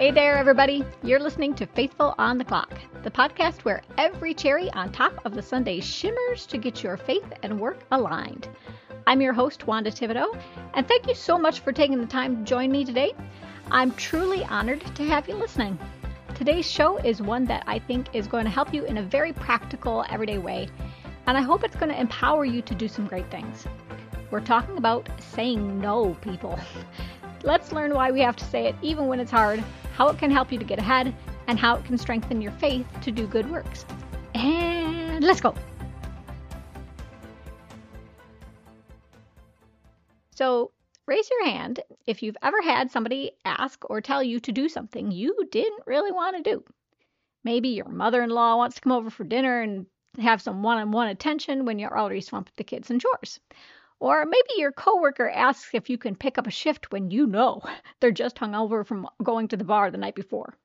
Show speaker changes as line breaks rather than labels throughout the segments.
Hey there, everybody. You're listening to Faithful on the Clock, the podcast where every cherry on top of the Sunday shimmers to get your faith and work aligned. I'm your host, Wanda Thibodeaux, and thank you so much for taking the time to join me today. I'm truly honored to have you listening. Today's show is one that I think is going to help you in a very practical, everyday way, and I hope it's going to empower you to do some great things. We're talking about saying no, people. Let's learn why we have to say it even when it's hard, how it can help you to get ahead, and how it can strengthen your faith to do good works. And let's go. So, raise your hand if you've ever had somebody ask or tell you to do something you didn't really want to do. Maybe your mother in law wants to come over for dinner and have some one on one attention when you're already swamped with the kids and chores. Or maybe your coworker asks if you can pick up a shift when you know they're just hung over from going to the bar the night before.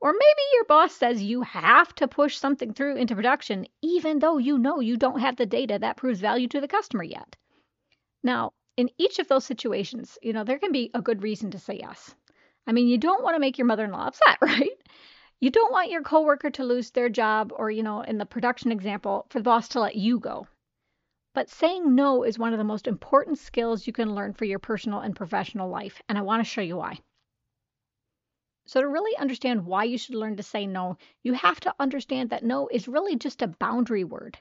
Or maybe your boss says you have to push something through into production even though you know you don't have the data that proves value to the customer yet. Now, in each of those situations, you know, there can be a good reason to say yes. I mean, you don't want to make your mother-in-law upset, right? You don't want your coworker to lose their job or, you know, in the production example, for the boss to let you go. But saying no is one of the most important skills you can learn for your personal and professional life, and I want to show you why. So, to really understand why you should learn to say no, you have to understand that no is really just a boundary word.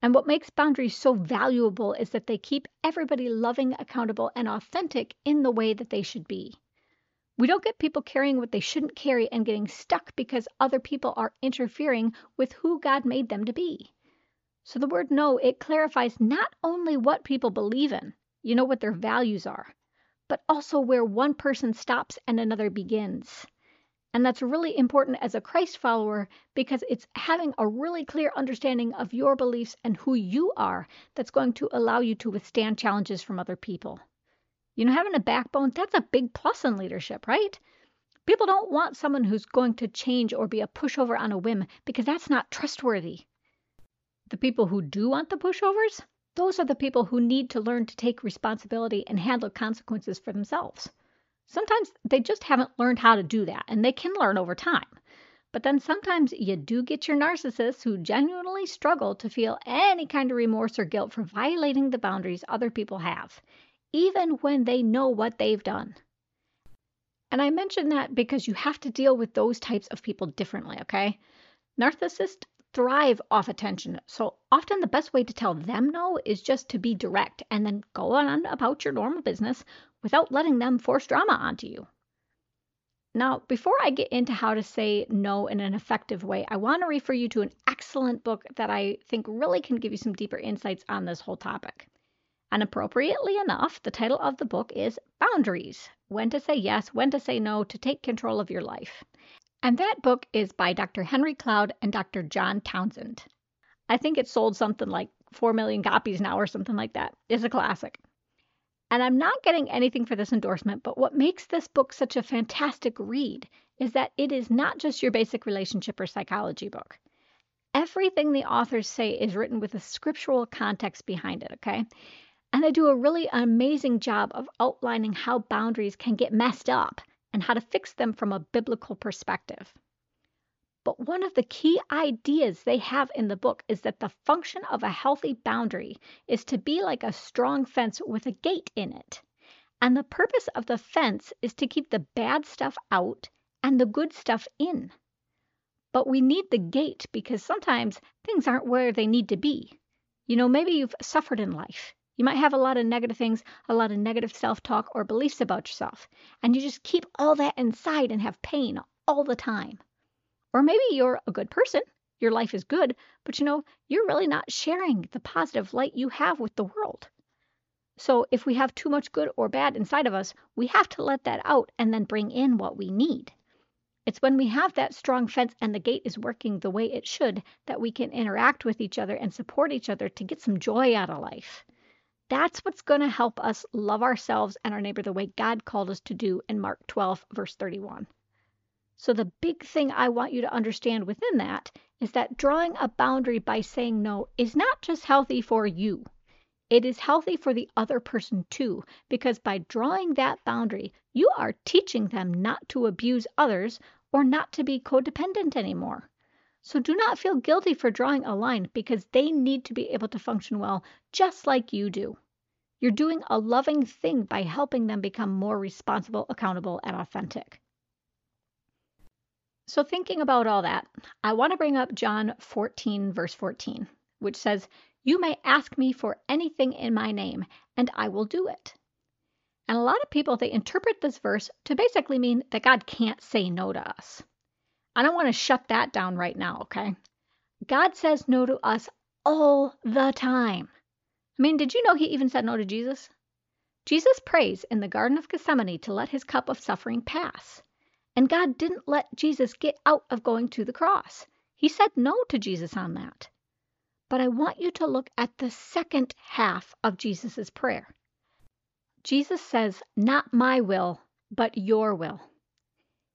And what makes boundaries so valuable is that they keep everybody loving, accountable, and authentic in the way that they should be. We don't get people carrying what they shouldn't carry and getting stuck because other people are interfering with who God made them to be. So the word no, it clarifies not only what people believe in, you know what their values are, but also where one person stops and another begins. And that's really important as a Christ follower because it's having a really clear understanding of your beliefs and who you are that's going to allow you to withstand challenges from other people. You know, having a backbone, that's a big plus in leadership, right? People don't want someone who's going to change or be a pushover on a whim because that's not trustworthy. The people who do want the pushovers, those are the people who need to learn to take responsibility and handle consequences for themselves. Sometimes they just haven't learned how to do that, and they can learn over time. But then sometimes you do get your narcissists who genuinely struggle to feel any kind of remorse or guilt for violating the boundaries other people have, even when they know what they've done. And I mention that because you have to deal with those types of people differently, okay? Narcissists thrive off attention. So often the best way to tell them no is just to be direct and then go on about your normal business without letting them force drama onto you. Now, before I get into how to say no in an effective way, I want to refer you to an excellent book that I think really can give you some deeper insights on this whole topic. And appropriately enough, the title of the book is Boundaries When to Say Yes, When to Say No to Take Control of Your Life. And that book is by Dr. Henry Cloud and Dr. John Townsend. I think it sold something like 4 million copies now or something like that. It's a classic. And I'm not getting anything for this endorsement, but what makes this book such a fantastic read is that it is not just your basic relationship or psychology book. Everything the authors say is written with a scriptural context behind it, okay? And they do a really amazing job of outlining how boundaries can get messed up and how to fix them from a biblical perspective. But one of the key ideas they have in the book is that the function of a healthy boundary is to be like a strong fence with a gate in it. And the purpose of the fence is to keep the bad stuff out and the good stuff in. But we need the gate because sometimes things aren't where they need to be. You know, maybe you've suffered in life you might have a lot of negative things, a lot of negative self talk or beliefs about yourself, and you just keep all that inside and have pain all the time. Or maybe you're a good person, your life is good, but you know, you're really not sharing the positive light you have with the world. So if we have too much good or bad inside of us, we have to let that out and then bring in what we need. It's when we have that strong fence and the gate is working the way it should that we can interact with each other and support each other to get some joy out of life. That's what's going to help us love ourselves and our neighbor the way God called us to do in Mark 12, verse 31. So, the big thing I want you to understand within that is that drawing a boundary by saying no is not just healthy for you, it is healthy for the other person too, because by drawing that boundary, you are teaching them not to abuse others or not to be codependent anymore. So do not feel guilty for drawing a line because they need to be able to function well just like you do. You're doing a loving thing by helping them become more responsible, accountable, and authentic. So, thinking about all that, I want to bring up John 14, verse 14, which says, You may ask me for anything in my name, and I will do it. And a lot of people, they interpret this verse to basically mean that God can't say no to us. I don't want to shut that down right now, okay? God says no to us all the time. Mean, did you know he even said no to Jesus? Jesus prays in the Garden of Gethsemane to let his cup of suffering pass. And God didn't let Jesus get out of going to the cross. He said no to Jesus on that. But I want you to look at the second half of Jesus' prayer. Jesus says, Not my will, but your will.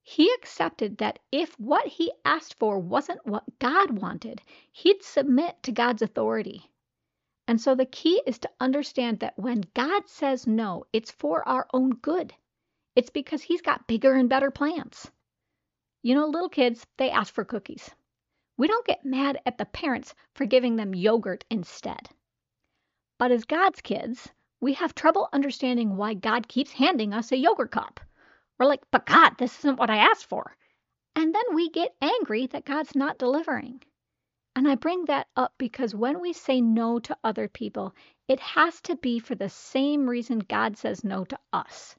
He accepted that if what he asked for wasn't what God wanted, he'd submit to God's authority. And so the key is to understand that when God says no, it's for our own good. It's because He's got bigger and better plans. You know, little kids, they ask for cookies. We don't get mad at the parents for giving them yogurt instead. But as God's kids, we have trouble understanding why God keeps handing us a yogurt cup. We're like, but God, this isn't what I asked for. And then we get angry that God's not delivering. And I bring that up because when we say no to other people, it has to be for the same reason God says no to us.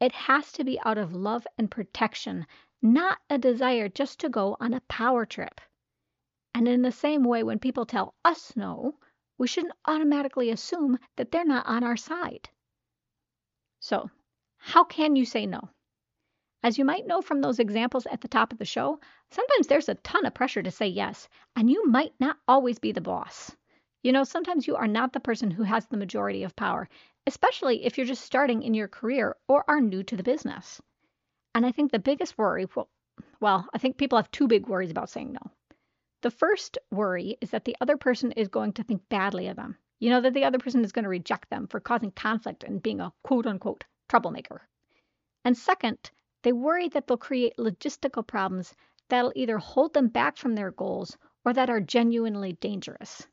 It has to be out of love and protection, not a desire just to go on a power trip. And in the same way, when people tell us no, we shouldn't automatically assume that they're not on our side. So, how can you say no? As you might know from those examples at the top of the show, sometimes there's a ton of pressure to say yes, and you might not always be the boss. You know, sometimes you are not the person who has the majority of power, especially if you're just starting in your career or are new to the business. And I think the biggest worry, well, well, I think people have two big worries about saying no. The first worry is that the other person is going to think badly of them. You know, that the other person is going to reject them for causing conflict and being a quote unquote troublemaker. And second, they worry that they'll create logistical problems that'll either hold them back from their goals or that are genuinely dangerous.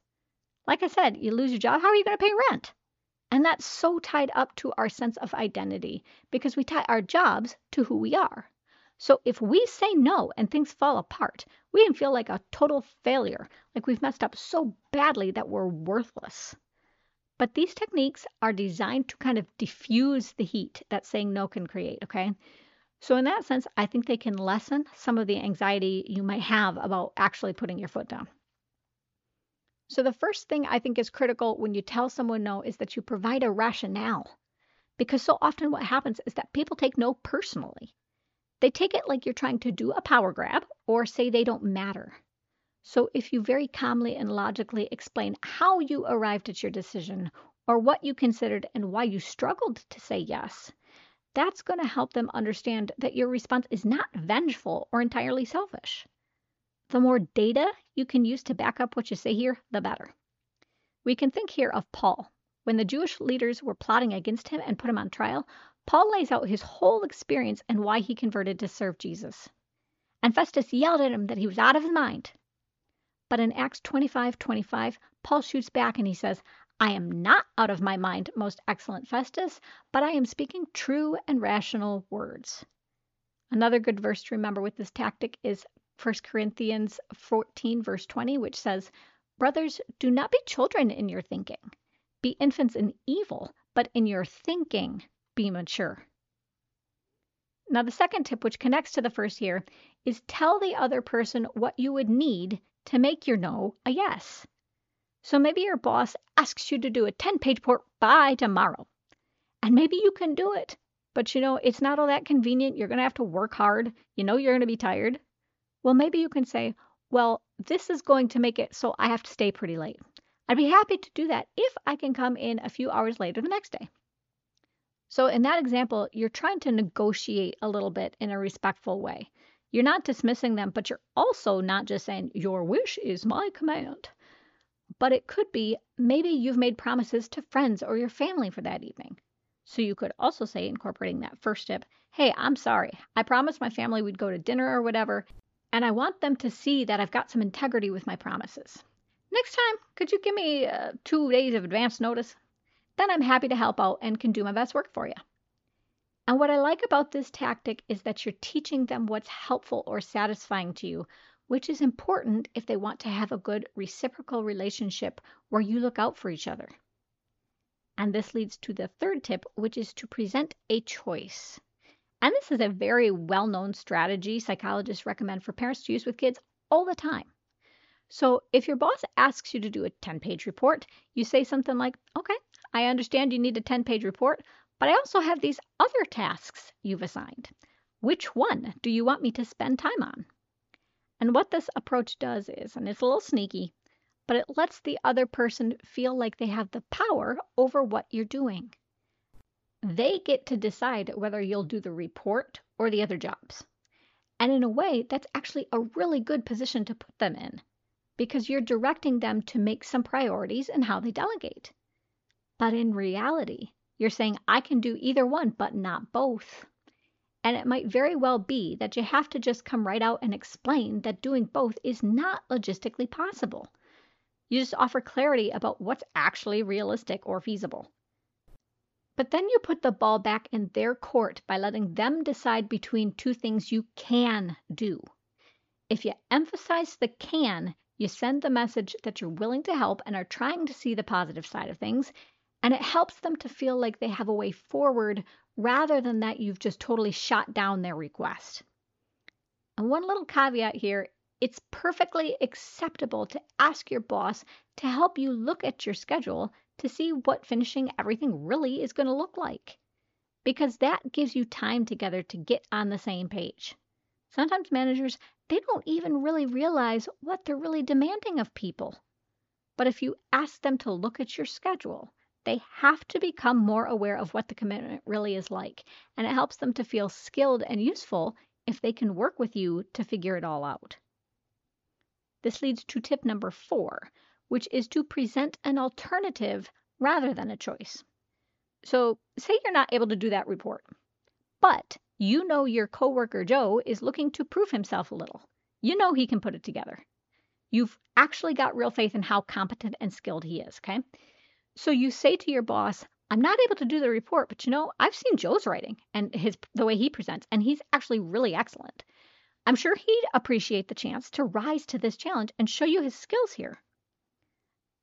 Like I said, you lose your job, how are you going to pay rent? And that's so tied up to our sense of identity because we tie our jobs to who we are. So if we say no and things fall apart, we can feel like a total failure, like we've messed up so badly that we're worthless. But these techniques are designed to kind of diffuse the heat that saying no can create, okay? So, in that sense, I think they can lessen some of the anxiety you might have about actually putting your foot down. So, the first thing I think is critical when you tell someone no is that you provide a rationale. Because so often what happens is that people take no personally. They take it like you're trying to do a power grab or say they don't matter. So, if you very calmly and logically explain how you arrived at your decision or what you considered and why you struggled to say yes, that's going to help them understand that your response is not vengeful or entirely selfish. The more data you can use to back up what you say here, the better. We can think here of Paul. When the Jewish leaders were plotting against him and put him on trial, Paul lays out his whole experience and why he converted to serve Jesus. And Festus yelled at him that he was out of his mind. But in Acts 25 25, Paul shoots back and he says, I am not out of my mind, most excellent Festus, but I am speaking true and rational words. Another good verse to remember with this tactic is 1 Corinthians 14, verse 20, which says, Brothers, do not be children in your thinking. Be infants in evil, but in your thinking be mature. Now, the second tip, which connects to the first here, is tell the other person what you would need to make your no a yes. So maybe your boss asks you to do a 10 page report by tomorrow. And maybe you can do it, but you know, it's not all that convenient. You're going to have to work hard. You know, you're going to be tired. Well, maybe you can say, well, this is going to make it so I have to stay pretty late. I'd be happy to do that if I can come in a few hours later the next day. So, in that example, you're trying to negotiate a little bit in a respectful way. You're not dismissing them, but you're also not just saying, Your wish is my command. But it could be maybe you've made promises to friends or your family for that evening. So you could also say, incorporating that first tip, hey, I'm sorry. I promised my family we'd go to dinner or whatever, and I want them to see that I've got some integrity with my promises. Next time, could you give me uh, two days of advance notice? Then I'm happy to help out and can do my best work for you. And what I like about this tactic is that you're teaching them what's helpful or satisfying to you, which is important if they want to have a good reciprocal relationship where you look out for each other. And this leads to the third tip, which is to present a choice. And this is a very well known strategy psychologists recommend for parents to use with kids all the time. So if your boss asks you to do a 10 page report, you say something like, Okay, I understand you need a 10 page report, but I also have these other tasks you've assigned. Which one do you want me to spend time on? And what this approach does is, and it's a little sneaky, but it lets the other person feel like they have the power over what you're doing. They get to decide whether you'll do the report or the other jobs. And in a way, that's actually a really good position to put them in because you're directing them to make some priorities in how they delegate. But in reality, you're saying, I can do either one, but not both. And it might very well be that you have to just come right out and explain that doing both is not logistically possible. You just offer clarity about what's actually realistic or feasible. But then you put the ball back in their court by letting them decide between two things you can do. If you emphasize the can, you send the message that you're willing to help and are trying to see the positive side of things, and it helps them to feel like they have a way forward rather than that you've just totally shot down their request. And one little caveat here it's perfectly acceptable to ask your boss to help you look at your schedule to see what finishing everything really is going to look like. Because that gives you time together to get on the same page. Sometimes managers, they don't even really realize what they're really demanding of people. But if you ask them to look at your schedule they have to become more aware of what the commitment really is like, and it helps them to feel skilled and useful if they can work with you to figure it all out. This leads to tip number four, which is to present an alternative rather than a choice. So, say you're not able to do that report, but you know your coworker Joe is looking to prove himself a little. You know he can put it together. You've actually got real faith in how competent and skilled he is, okay? So you say to your boss, I'm not able to do the report, but you know, I've seen Joe's writing and his the way he presents, and he's actually really excellent. I'm sure he'd appreciate the chance to rise to this challenge and show you his skills here.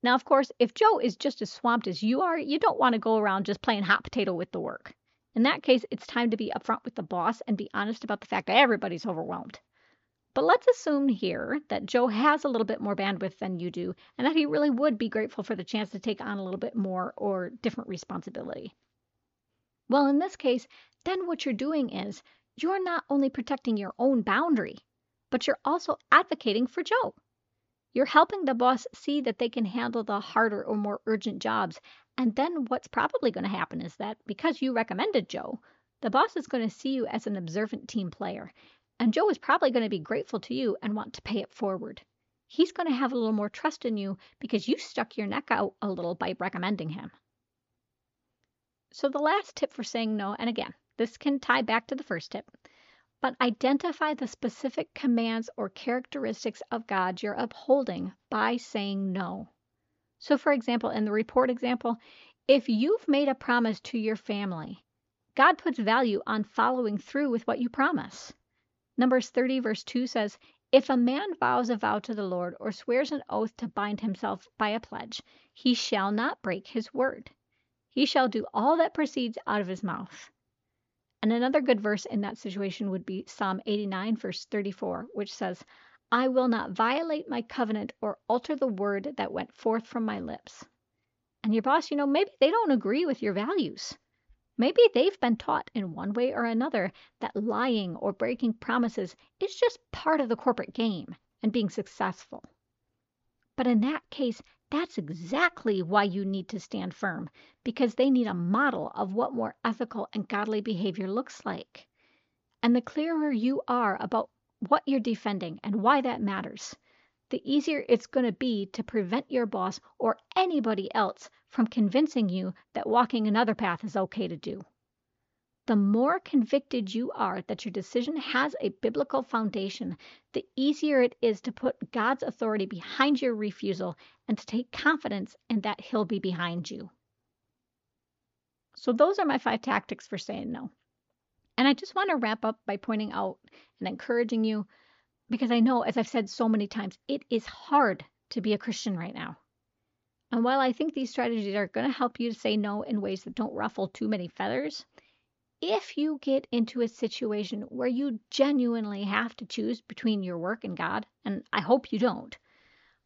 Now, of course, if Joe is just as swamped as you are, you don't want to go around just playing hot potato with the work. In that case, it's time to be upfront with the boss and be honest about the fact that everybody's overwhelmed. But let's assume here that Joe has a little bit more bandwidth than you do, and that he really would be grateful for the chance to take on a little bit more or different responsibility. Well, in this case, then what you're doing is you're not only protecting your own boundary, but you're also advocating for Joe. You're helping the boss see that they can handle the harder or more urgent jobs. And then what's probably going to happen is that because you recommended Joe, the boss is going to see you as an observant team player and Joe is probably going to be grateful to you and want to pay it forward. He's going to have a little more trust in you because you stuck your neck out a little by recommending him. So, the last tip for saying no, and again, this can tie back to the first tip, but identify the specific commands or characteristics of God you're upholding by saying no. So, for example, in the report example, if you've made a promise to your family, God puts value on following through with what you promise. Numbers 30, verse 2 says, If a man vows a vow to the Lord or swears an oath to bind himself by a pledge, he shall not break his word. He shall do all that proceeds out of his mouth. And another good verse in that situation would be Psalm 89, verse 34, which says, I will not violate my covenant or alter the word that went forth from my lips. And your boss, you know, maybe they don't agree with your values. Maybe they've been taught in one way or another that lying or breaking promises is just part of the corporate game and being successful. But in that case, that's exactly why you need to stand firm, because they need a model of what more ethical and godly behavior looks like. And the clearer you are about what you're defending and why that matters, the easier it's going to be to prevent your boss or anybody else from convincing you that walking another path is okay to do. The more convicted you are that your decision has a biblical foundation, the easier it is to put God's authority behind your refusal and to take confidence in that He'll be behind you. So, those are my five tactics for saying no. And I just want to wrap up by pointing out and encouraging you because I know, as I've said so many times, it is hard to be a Christian right now. And while I think these strategies are going to help you to say no in ways that don't ruffle too many feathers, if you get into a situation where you genuinely have to choose between your work and God, and I hope you don't,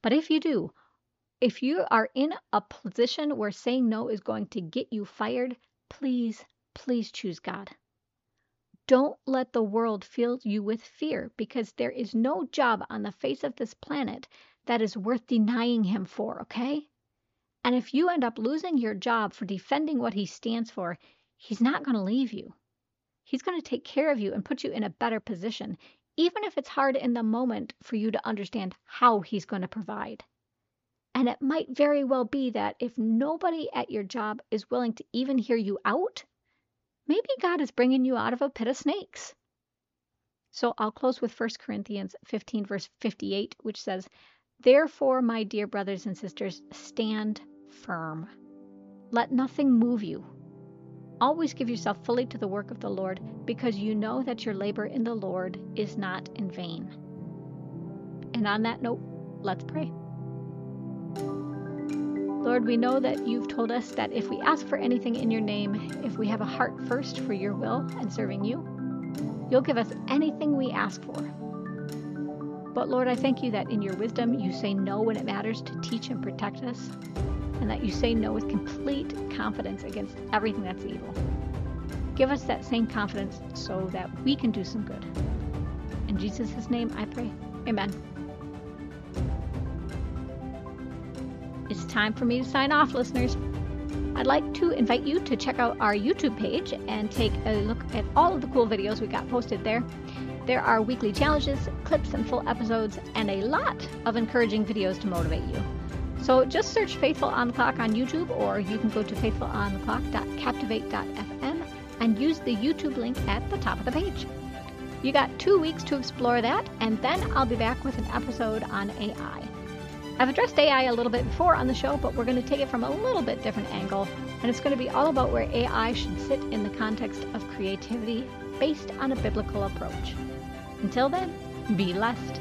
but if you do, if you are in a position where saying no is going to get you fired, please, please choose God. Don't let the world fill you with fear because there is no job on the face of this planet that is worth denying him for, okay? And if you end up losing your job for defending what he stands for, He's not going to leave you. He's going to take care of you and put you in a better position, even if it's hard in the moment for you to understand how He's going to provide. And it might very well be that if nobody at your job is willing to even hear you out, maybe God is bringing you out of a pit of snakes. So I'll close with 1 Corinthians 15, verse 58, which says, Therefore, my dear brothers and sisters, stand firm. Let nothing move you. Always give yourself fully to the work of the Lord, because you know that your labor in the Lord is not in vain. And on that note, let's pray. Lord, we know that you've told us that if we ask for anything in your name, if we have a heart first for your will and serving you, you'll give us anything we ask for. But Lord, I thank you that in your wisdom you say no when it matters to teach and protect us and that you say no with complete confidence against everything that's evil. Give us that same confidence so that we can do some good. In Jesus' name I pray. Amen. It's time for me to sign off, listeners. I'd like to invite you to check out our YouTube page and take a look at all of the cool videos we got posted there. There are weekly challenges, clips, and full episodes, and a lot of encouraging videos to motivate you. So just search Faithful on the Clock on YouTube, or you can go to faithfulontheclock.captivate.fm and use the YouTube link at the top of the page. You got two weeks to explore that, and then I'll be back with an episode on AI. I've addressed AI a little bit before on the show, but we're going to take it from a little bit different angle, and it's going to be all about where AI should sit in the context of creativity based on a biblical approach. Until then, be blessed.